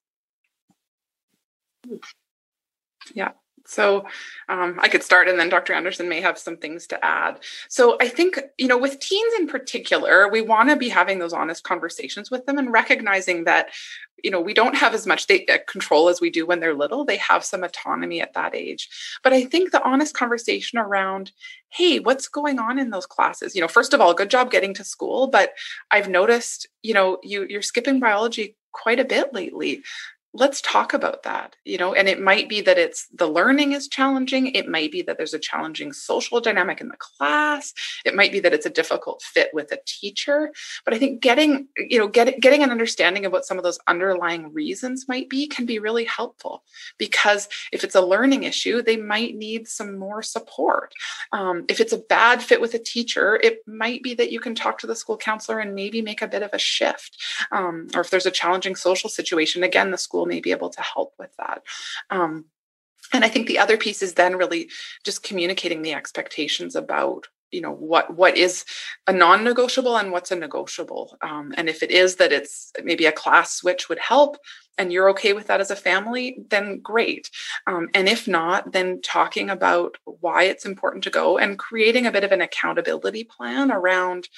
Yeah. So um, I could start, and then Dr. Anderson may have some things to add. So I think, you know, with teens in particular, we want to be having those honest conversations with them and recognizing that, you know, we don't have as much uh, control as we do when they're little. They have some autonomy at that age. But I think the honest conversation around, hey, what's going on in those classes? You know, first of all, good job getting to school, but I've noticed, you know, you you're skipping biology quite a bit lately let's talk about that you know and it might be that it's the learning is challenging it might be that there's a challenging social dynamic in the class it might be that it's a difficult fit with a teacher but i think getting you know get, getting an understanding of what some of those underlying reasons might be can be really helpful because if it's a learning issue they might need some more support. Um, if it's a bad fit with a teacher it might be that you can talk to the school counselor and maybe make a bit of a shift um, or if there's a challenging social situation again the school school may be able to help with that. Um, and I think the other piece is then really just communicating the expectations about you know what what is a non-negotiable and what's a negotiable um, and if it is that it's maybe a class switch would help and you're okay with that as a family, then great. Um, and if not, then talking about why it's important to go and creating a bit of an accountability plan around.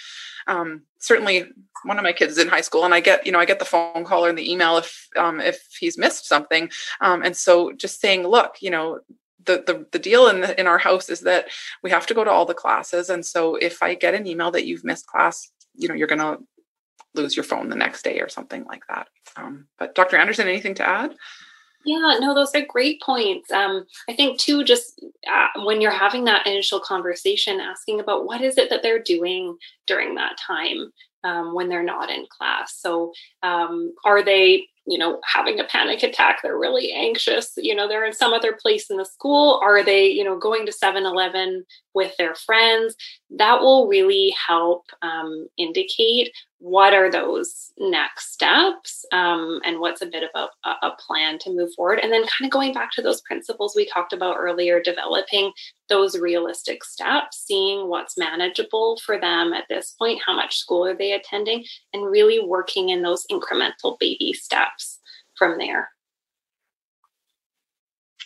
Um, certainly, one of my kids is in high school, and I get you know I get the phone call or the email if um, if he's missed something, um, and so just saying, look, you know, the, the the deal in the, in our house is that we have to go to all the classes and so if i get an email that you've missed class you know you're going to lose your phone the next day or something like that. Um, but Dr. Anderson, anything to add? Yeah, no, those are great points. Um, I think too, just uh, when you're having that initial conversation, asking about what is it that they're doing during that time um, when they're not in class. So, um, are they you know, having a panic attack. They're really anxious. You know, they're in some other place in the school. Are they, you know, going to 7 Eleven with their friends? That will really help um, indicate what are those next steps um, and what's a bit of a, a plan to move forward. And then kind of going back to those principles we talked about earlier, developing those realistic steps, seeing what's manageable for them at this point, how much school are they attending, and really working in those incremental baby steps from there.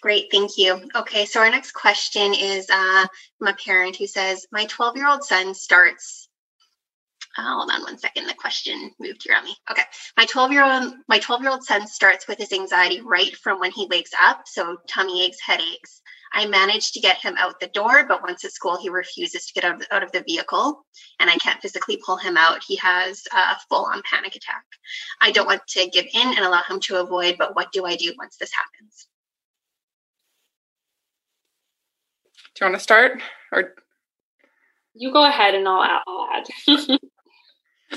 Great, thank you. Okay, so our next question is uh, from a parent who says, My 12 year old son starts uh, hold on one second. The question moved here on me. Okay. My 12 year old my 12 year old son starts with his anxiety right from when he wakes up. So tummy aches, headaches. I managed to get him out the door, but once at school, he refuses to get out of, out of the vehicle and I can't physically pull him out. He has a full on panic attack. I don't want to give in and allow him to avoid, but what do I do once this happens? Do you want to start or? You go ahead and I'll, I'll add.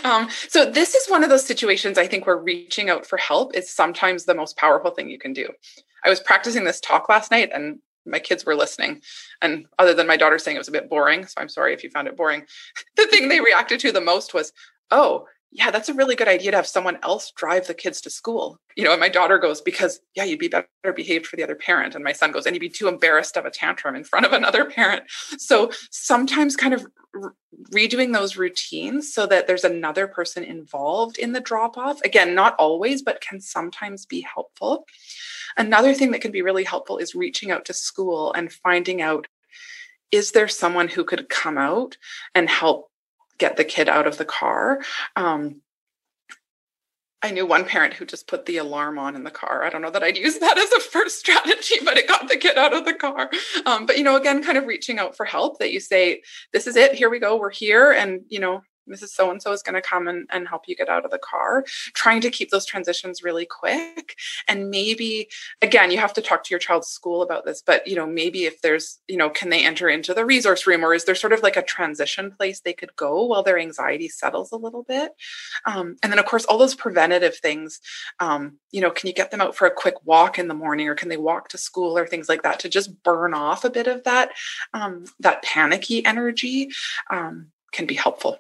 Um, so this is one of those situations I think where reaching out for help is sometimes the most powerful thing you can do. I was practicing this talk last night and my kids were listening. And other than my daughter saying it was a bit boring, so I'm sorry if you found it boring, the thing they reacted to the most was, oh, yeah, that's a really good idea to have someone else drive the kids to school. You know, and my daughter goes, because, yeah, you'd be better behaved for the other parent. And my son goes, and you'd be too embarrassed of a tantrum in front of another parent. So sometimes kind of redoing those routines so that there's another person involved in the drop off. Again, not always, but can sometimes be helpful. Another thing that can be really helpful is reaching out to school and finding out is there someone who could come out and help get the kid out of the car. Um, I knew one parent who just put the alarm on in the car. I don't know that I'd use that as a first strategy, but it got the kid out of the car. Um, but you know, again, kind of reaching out for help that you say, "This is it. Here we go. We're here," and you know, Mrs. So and so is going to come and, and help you get out of the car. Trying to keep those transitions really quick. And maybe, again, you have to talk to your child's school about this, but, you know, maybe if there's, you know, can they enter into the resource room or is there sort of like a transition place they could go while their anxiety settles a little bit? Um, and then, of course, all those preventative things, um, you know, can you get them out for a quick walk in the morning or can they walk to school or things like that to just burn off a bit of that, um, that panicky energy um, can be helpful.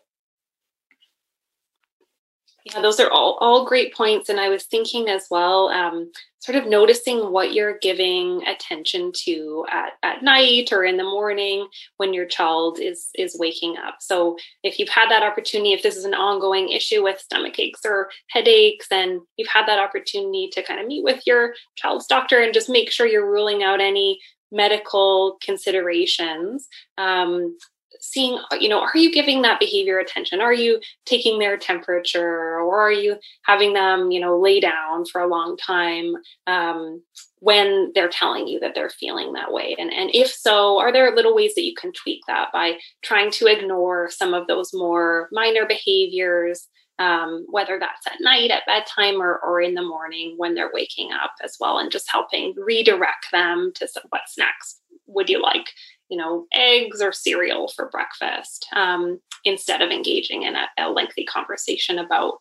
Yeah, those are all all great points, and I was thinking as well, um, sort of noticing what you're giving attention to at, at night or in the morning when your child is is waking up. So if you've had that opportunity, if this is an ongoing issue with stomach aches or headaches, and you've had that opportunity to kind of meet with your child's doctor and just make sure you're ruling out any medical considerations um, seeing you know are you giving that behavior attention? Are you taking their temperature or are you having them you know lay down for a long time um, when they're telling you that they're feeling that way? And and if so are there little ways that you can tweak that by trying to ignore some of those more minor behaviors um, whether that's at night at bedtime or, or in the morning when they're waking up as well and just helping redirect them to what's next would you like you know, eggs or cereal for breakfast um, instead of engaging in a, a lengthy conversation about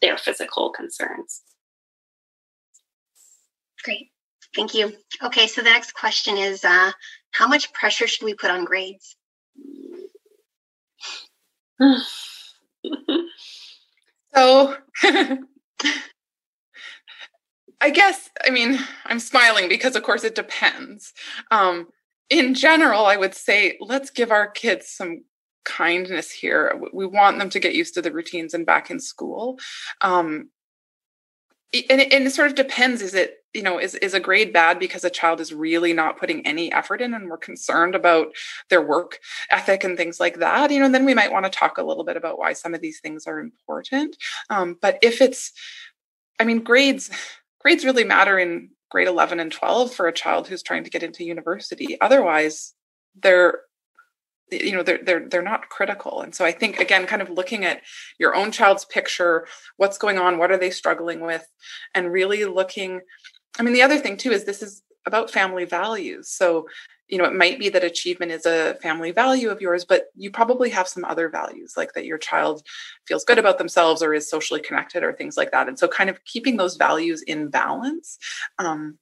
their physical concerns. Great. Thank you. Okay, so the next question is uh, how much pressure should we put on grades? so I guess, I mean, I'm smiling because, of course, it depends. Um, in general, I would say let's give our kids some kindness here. We want them to get used to the routines and back in school. Um, and, it, and it sort of depends. Is it, you know, is, is a grade bad because a child is really not putting any effort in and we're concerned about their work ethic and things like that? You know, then we might want to talk a little bit about why some of these things are important. Um, but if it's, I mean, grades, grades really matter in grade 11 and 12 for a child who's trying to get into university. Otherwise, they're you know they're they're they're not critical and so i think again kind of looking at your own child's picture what's going on what are they struggling with and really looking i mean the other thing too is this is about family values. So you know it might be that achievement is a family value of yours but you probably have some other values like that your child feels good about themselves or is socially connected or things like that. And so kind of keeping those values in balance um,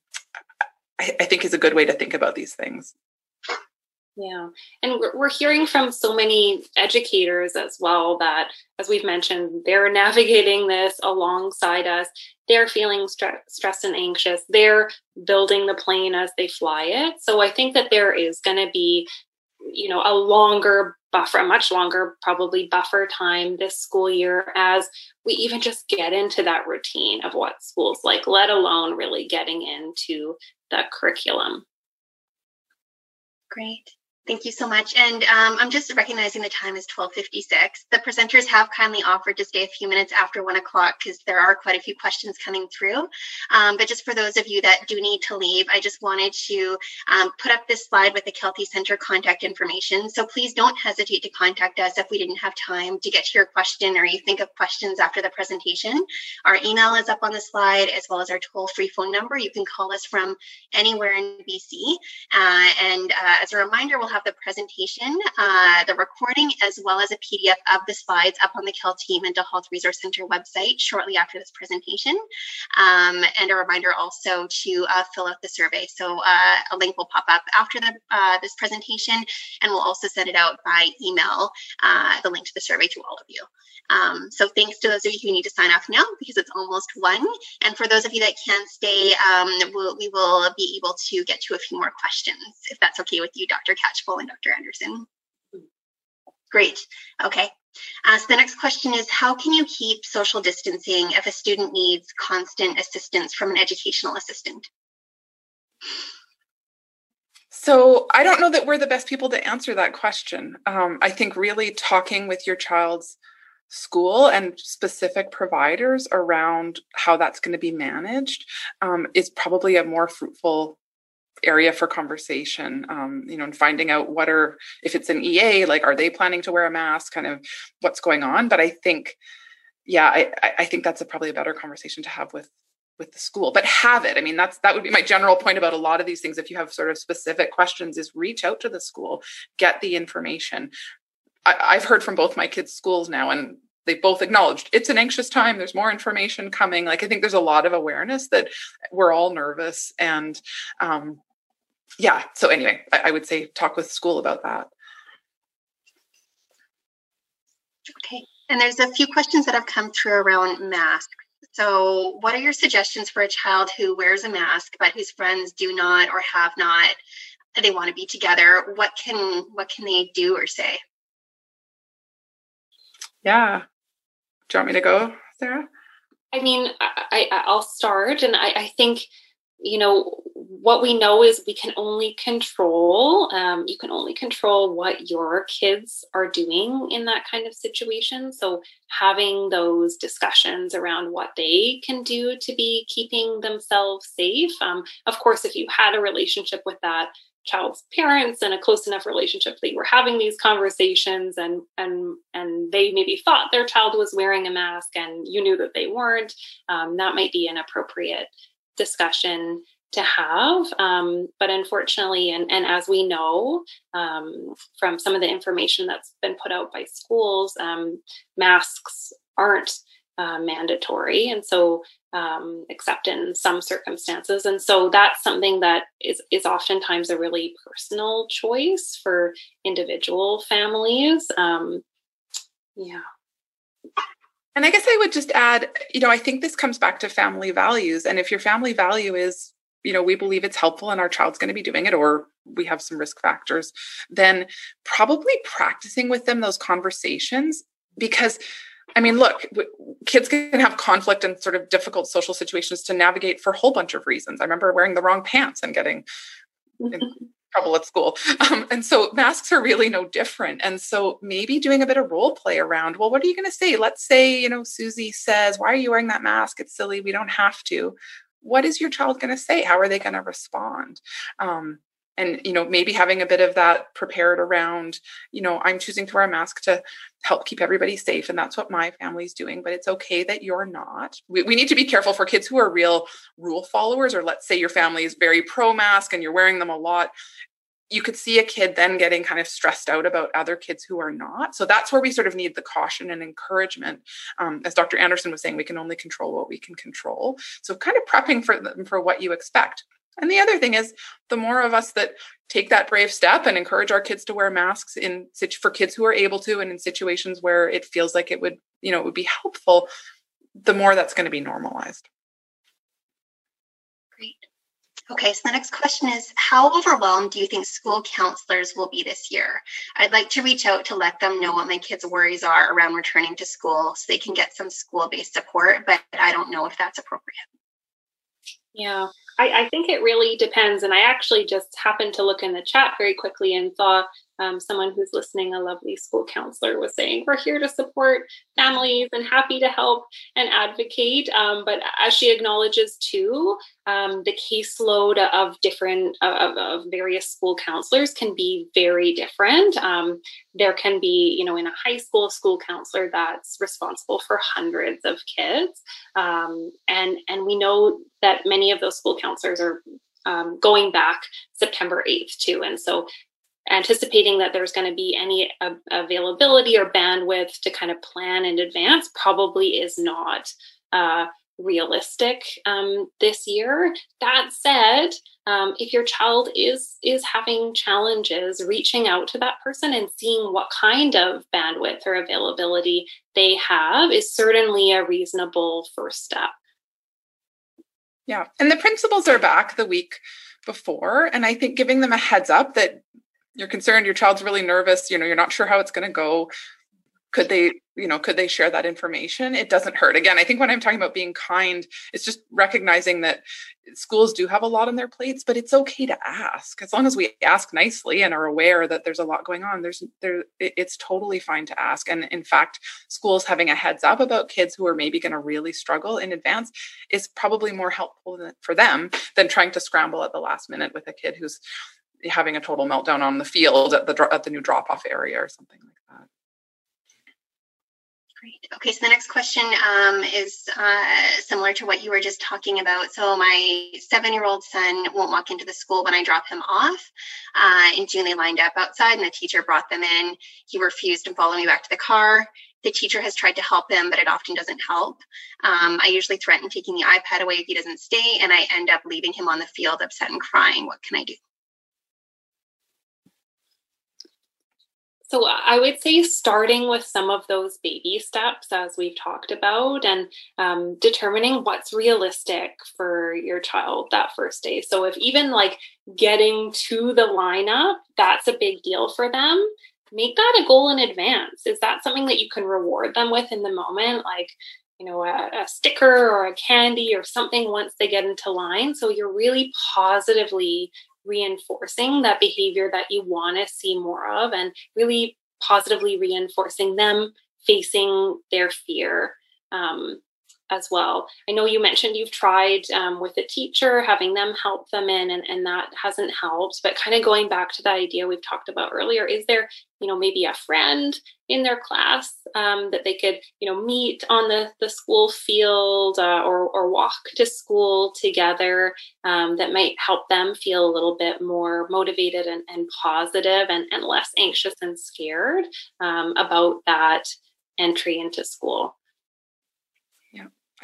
I, I think is a good way to think about these things yeah. And we're, hearing from so many educators as well that, as we've mentioned, they're navigating this alongside us. They're feeling stre- stressed and anxious. They're building the plane as they fly it. So I think that there is going to be, you know, a longer buffer, a much longer probably buffer time this school year as we even just get into that routine of what school's like, let alone really getting into the curriculum. Great. Thank you so much. And um, I'm just recognizing the time is 1256. The presenters have kindly offered to stay a few minutes after one o'clock because there are quite a few questions coming through. Um, but just for those of you that do need to leave, I just wanted to um, put up this slide with the Kelty Center contact information. So please don't hesitate to contact us if we didn't have time to get to your question or you think of questions after the presentation. Our email is up on the slide as well as our toll-free phone number. You can call us from anywhere in BC. Uh, and uh, as a reminder, we'll have the presentation, uh, the recording, as well as a PDF of the slides up on the Kelty Mental Health Resource Center website shortly after this presentation. Um, and a reminder also to uh, fill out the survey. So uh, a link will pop up after the, uh, this presentation, and we'll also send it out by email, uh, the link to the survey to all of you. Um, so thanks to those of you who need to sign off now because it's almost one. And for those of you that can stay, um, we'll, we will be able to get to a few more questions if that's okay with you, Dr. And Dr. Anderson. Great. Okay. Uh, so the next question is how can you keep social distancing if a student needs constant assistance from an educational assistant? So I don't know that we're the best people to answer that question. Um, I think really talking with your child's school and specific providers around how that's going to be managed um, is probably a more fruitful area for conversation um, you know and finding out what are if it's an ea like are they planning to wear a mask? Kind of what's going on? But i think yeah i i think that's a, probably a better conversation to have with with the school. But have it. I mean that's that would be my general point about a lot of these things. If you have sort of specific questions is reach out to the school get the information. I, have heard from both my kids' schools now, and they both acknowledged it's an anxious time. There's more information coming. Like I think there's a lot of awareness that we're all nervous, and um, yeah. So anyway, I, I would say talk with school about that. Okay, and there's a few questions that have come through around masks. So, what are your suggestions for a child who wears a mask but whose friends do not or have not? They want to be together. What can what can they do or say? Yeah. Do you want me to go, Sarah? I mean, I, I will start, and I, I think you know what we know is we can only control um, you can only control what your kids are doing in that kind of situation. So having those discussions around what they can do to be keeping themselves safe um, of course if you had a relationship with that child's parents and a close enough relationship that you were having these conversations and and and they maybe thought their child was wearing a mask and you knew that they weren't um, that might be an appropriate discussion to have. Um, but unfortunately and, and as we know um, from some of the information that's been put out by schools um, masks aren't uh, mandatory. And so um, except in some circumstances. And so that's something that is is oftentimes a really personal choice for individual families. Um, yeah and i guess i would just add you know i think this comes back to family values and if your family value is you know we believe it's helpful and our child's going to be doing it or we have some risk factors then probably practicing with them those conversations because I mean, look, kids can have conflict and sort of difficult social situations to navigate for a whole bunch of reasons. I remember wearing the wrong pants and getting in trouble at school. Um, and so masks are really no different. And so maybe doing a bit of role play around, well, what are you going to say? Let's say, you know, Susie says, Why are you wearing that mask? It's silly. We don't have to. What is your child going to say? How are they going to respond? Um, and you know maybe having a bit of that prepared around you know i'm choosing to wear a mask to help keep everybody safe and that's what my family's doing but it's okay that you're not we, we need to be careful for kids who are real rule followers or let's say your family is very pro mask and you're wearing them a lot you could see a kid then getting kind of stressed out about other kids who are not. So that's where we sort of need the caution and encouragement. Um, as Dr. Anderson was saying, we can only control what we can control. So kind of prepping for them for what you expect. And the other thing is, the more of us that take that brave step and encourage our kids to wear masks in for kids who are able to, and in situations where it feels like it would, you know, it would be helpful, the more that's going to be normalized. Great. Okay, so the next question is How overwhelmed do you think school counselors will be this year? I'd like to reach out to let them know what my kids' worries are around returning to school so they can get some school based support, but I don't know if that's appropriate. Yeah, I, I, think it really depends. And I actually just happened to look in the chat very quickly and saw um, someone who's listening, a lovely school counselor, was saying, We're here to support families and happy to help and advocate. Um, but as she acknowledges too, um, the caseload of different, of, of, various school counselors can be very different. Um, there can be, you know, in a high school, school counselor that's responsible for hundreds of kids. Um, and, and we know that many of those school counselors are um, going back September 8th too. And so anticipating that there's going to be any availability or bandwidth to kind of plan in advance probably is not uh, realistic um, this year. That said, um, if your child is is having challenges, reaching out to that person and seeing what kind of bandwidth or availability they have is certainly a reasonable first step. Yeah, and the principals are back the week before, and I think giving them a heads up that you're concerned your child's really nervous you know you're not sure how it's going to go. Could they you know could they share that information? It doesn't hurt. Again i think when i'm talking about being kind it's just recognizing that schools do have a lot on their plates but it's okay to ask. As long as we ask nicely and are aware that there's a lot going on there's there it's totally fine to ask. And in fact schools having a heads up about kids who are maybe going to really struggle in advance is probably more helpful for them than trying to scramble at the last minute with a kid who's having a total meltdown on the field at the at the new drop off area or something like that. Great. Okay, so the next question um, is uh, similar to what you were just talking about. So my seven-year-old son won't walk into the school when I drop him off. Uh, in June, they lined up outside, and the teacher brought them in. He refused and followed me back to the car. The teacher has tried to help him, but it often doesn't help. Um, I usually threaten taking the iPad away if he doesn't stay, and I end up leaving him on the field upset and crying. What can I do? So I would say starting with some of those baby steps, as we've talked about, and um, determining what's realistic for your child that first day. So if even like getting to the lineup, that's a big deal for them. Make that a goal in advance. Is that something that you can reward them with in the moment? Like, you know, a, a sticker or a candy or something once they get into line. So you're really positively reinforcing that behavior that you want to see more of and really positively reinforcing them facing their fear. Um, as well. I know you mentioned you've tried um, with a teacher, having them help them in, and, and that hasn't helped. But kind of going back to the idea we've talked about earlier, is there, you know, maybe a friend in their class um, that they could, you know, meet on the, the school field uh, or, or walk to school together um, that might help them feel a little bit more motivated and, and positive and, and less anxious and scared um, about that entry into school.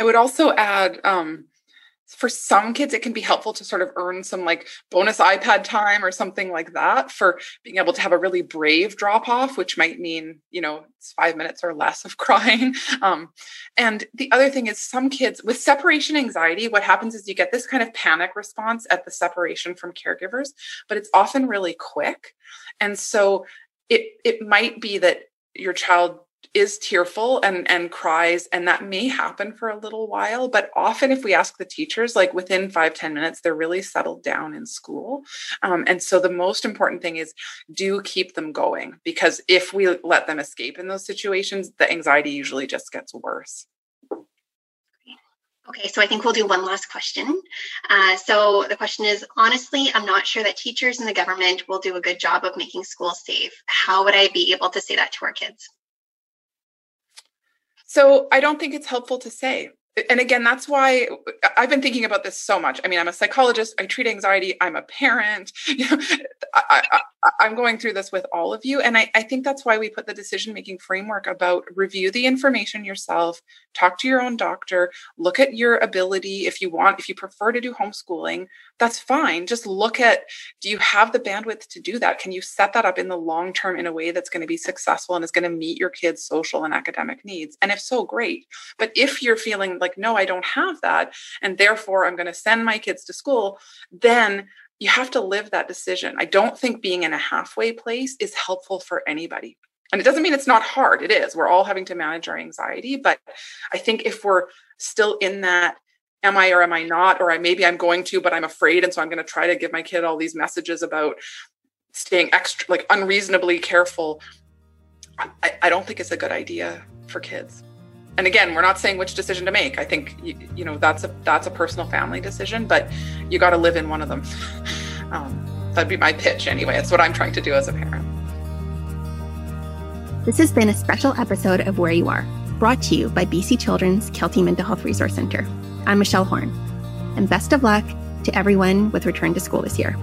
I would also add um, for some kids, it can be helpful to sort of earn some like bonus iPad time or something like that for being able to have a really brave drop off, which might mean, you know, it's five minutes or less of crying. Um, and the other thing is, some kids with separation anxiety, what happens is you get this kind of panic response at the separation from caregivers, but it's often really quick. And so it, it might be that your child is tearful and and cries and that may happen for a little while but often if we ask the teachers like within five ten minutes they're really settled down in school um, and so the most important thing is do keep them going because if we let them escape in those situations the anxiety usually just gets worse Okay, so I think we'll do one last question. Uh, so the question is honestly, I'm not sure that teachers and the government will do a good job of making schools safe. How would I be able to say that to our kids? So I don't think it's helpful to say and again that's why i've been thinking about this so much. I mean i'm a psychologist. I treat anxiety. I'm a parent. You know, I, am going through this with all of you. And I, I think that's why we put the decision making framework about review the information yourself talk to your own doctor look at your ability if you want if you prefer to do homeschooling that's fine. Just look at do you have the bandwidth to do that? Can you set that up in the long term in a way that's going to be successful and is going to meet your kids social and academic needs? And if so great. But if you're feeling like, no, I don't have that. And therefore, I'm going to send my kids to school. Then you have to live that decision. I don't think being in a halfway place is helpful for anybody. And it doesn't mean it's not hard. It is. We're all having to manage our anxiety. But I think if we're still in that, am I or am I not? Or I, maybe I'm going to, but I'm afraid. And so I'm going to try to give my kid all these messages about staying extra, like unreasonably careful. I, I don't think it's a good idea for kids and again we're not saying which decision to make. I think you, you know that's a that's a personal family decision but you got to live in one of them. Um, that'd be my pitch anyway. It's what i'm trying to do as a parent. This has been a special episode of where you are brought to you by bc children's kelty mental health resource center. I'm michelle horn and best of luck to everyone with return to school this year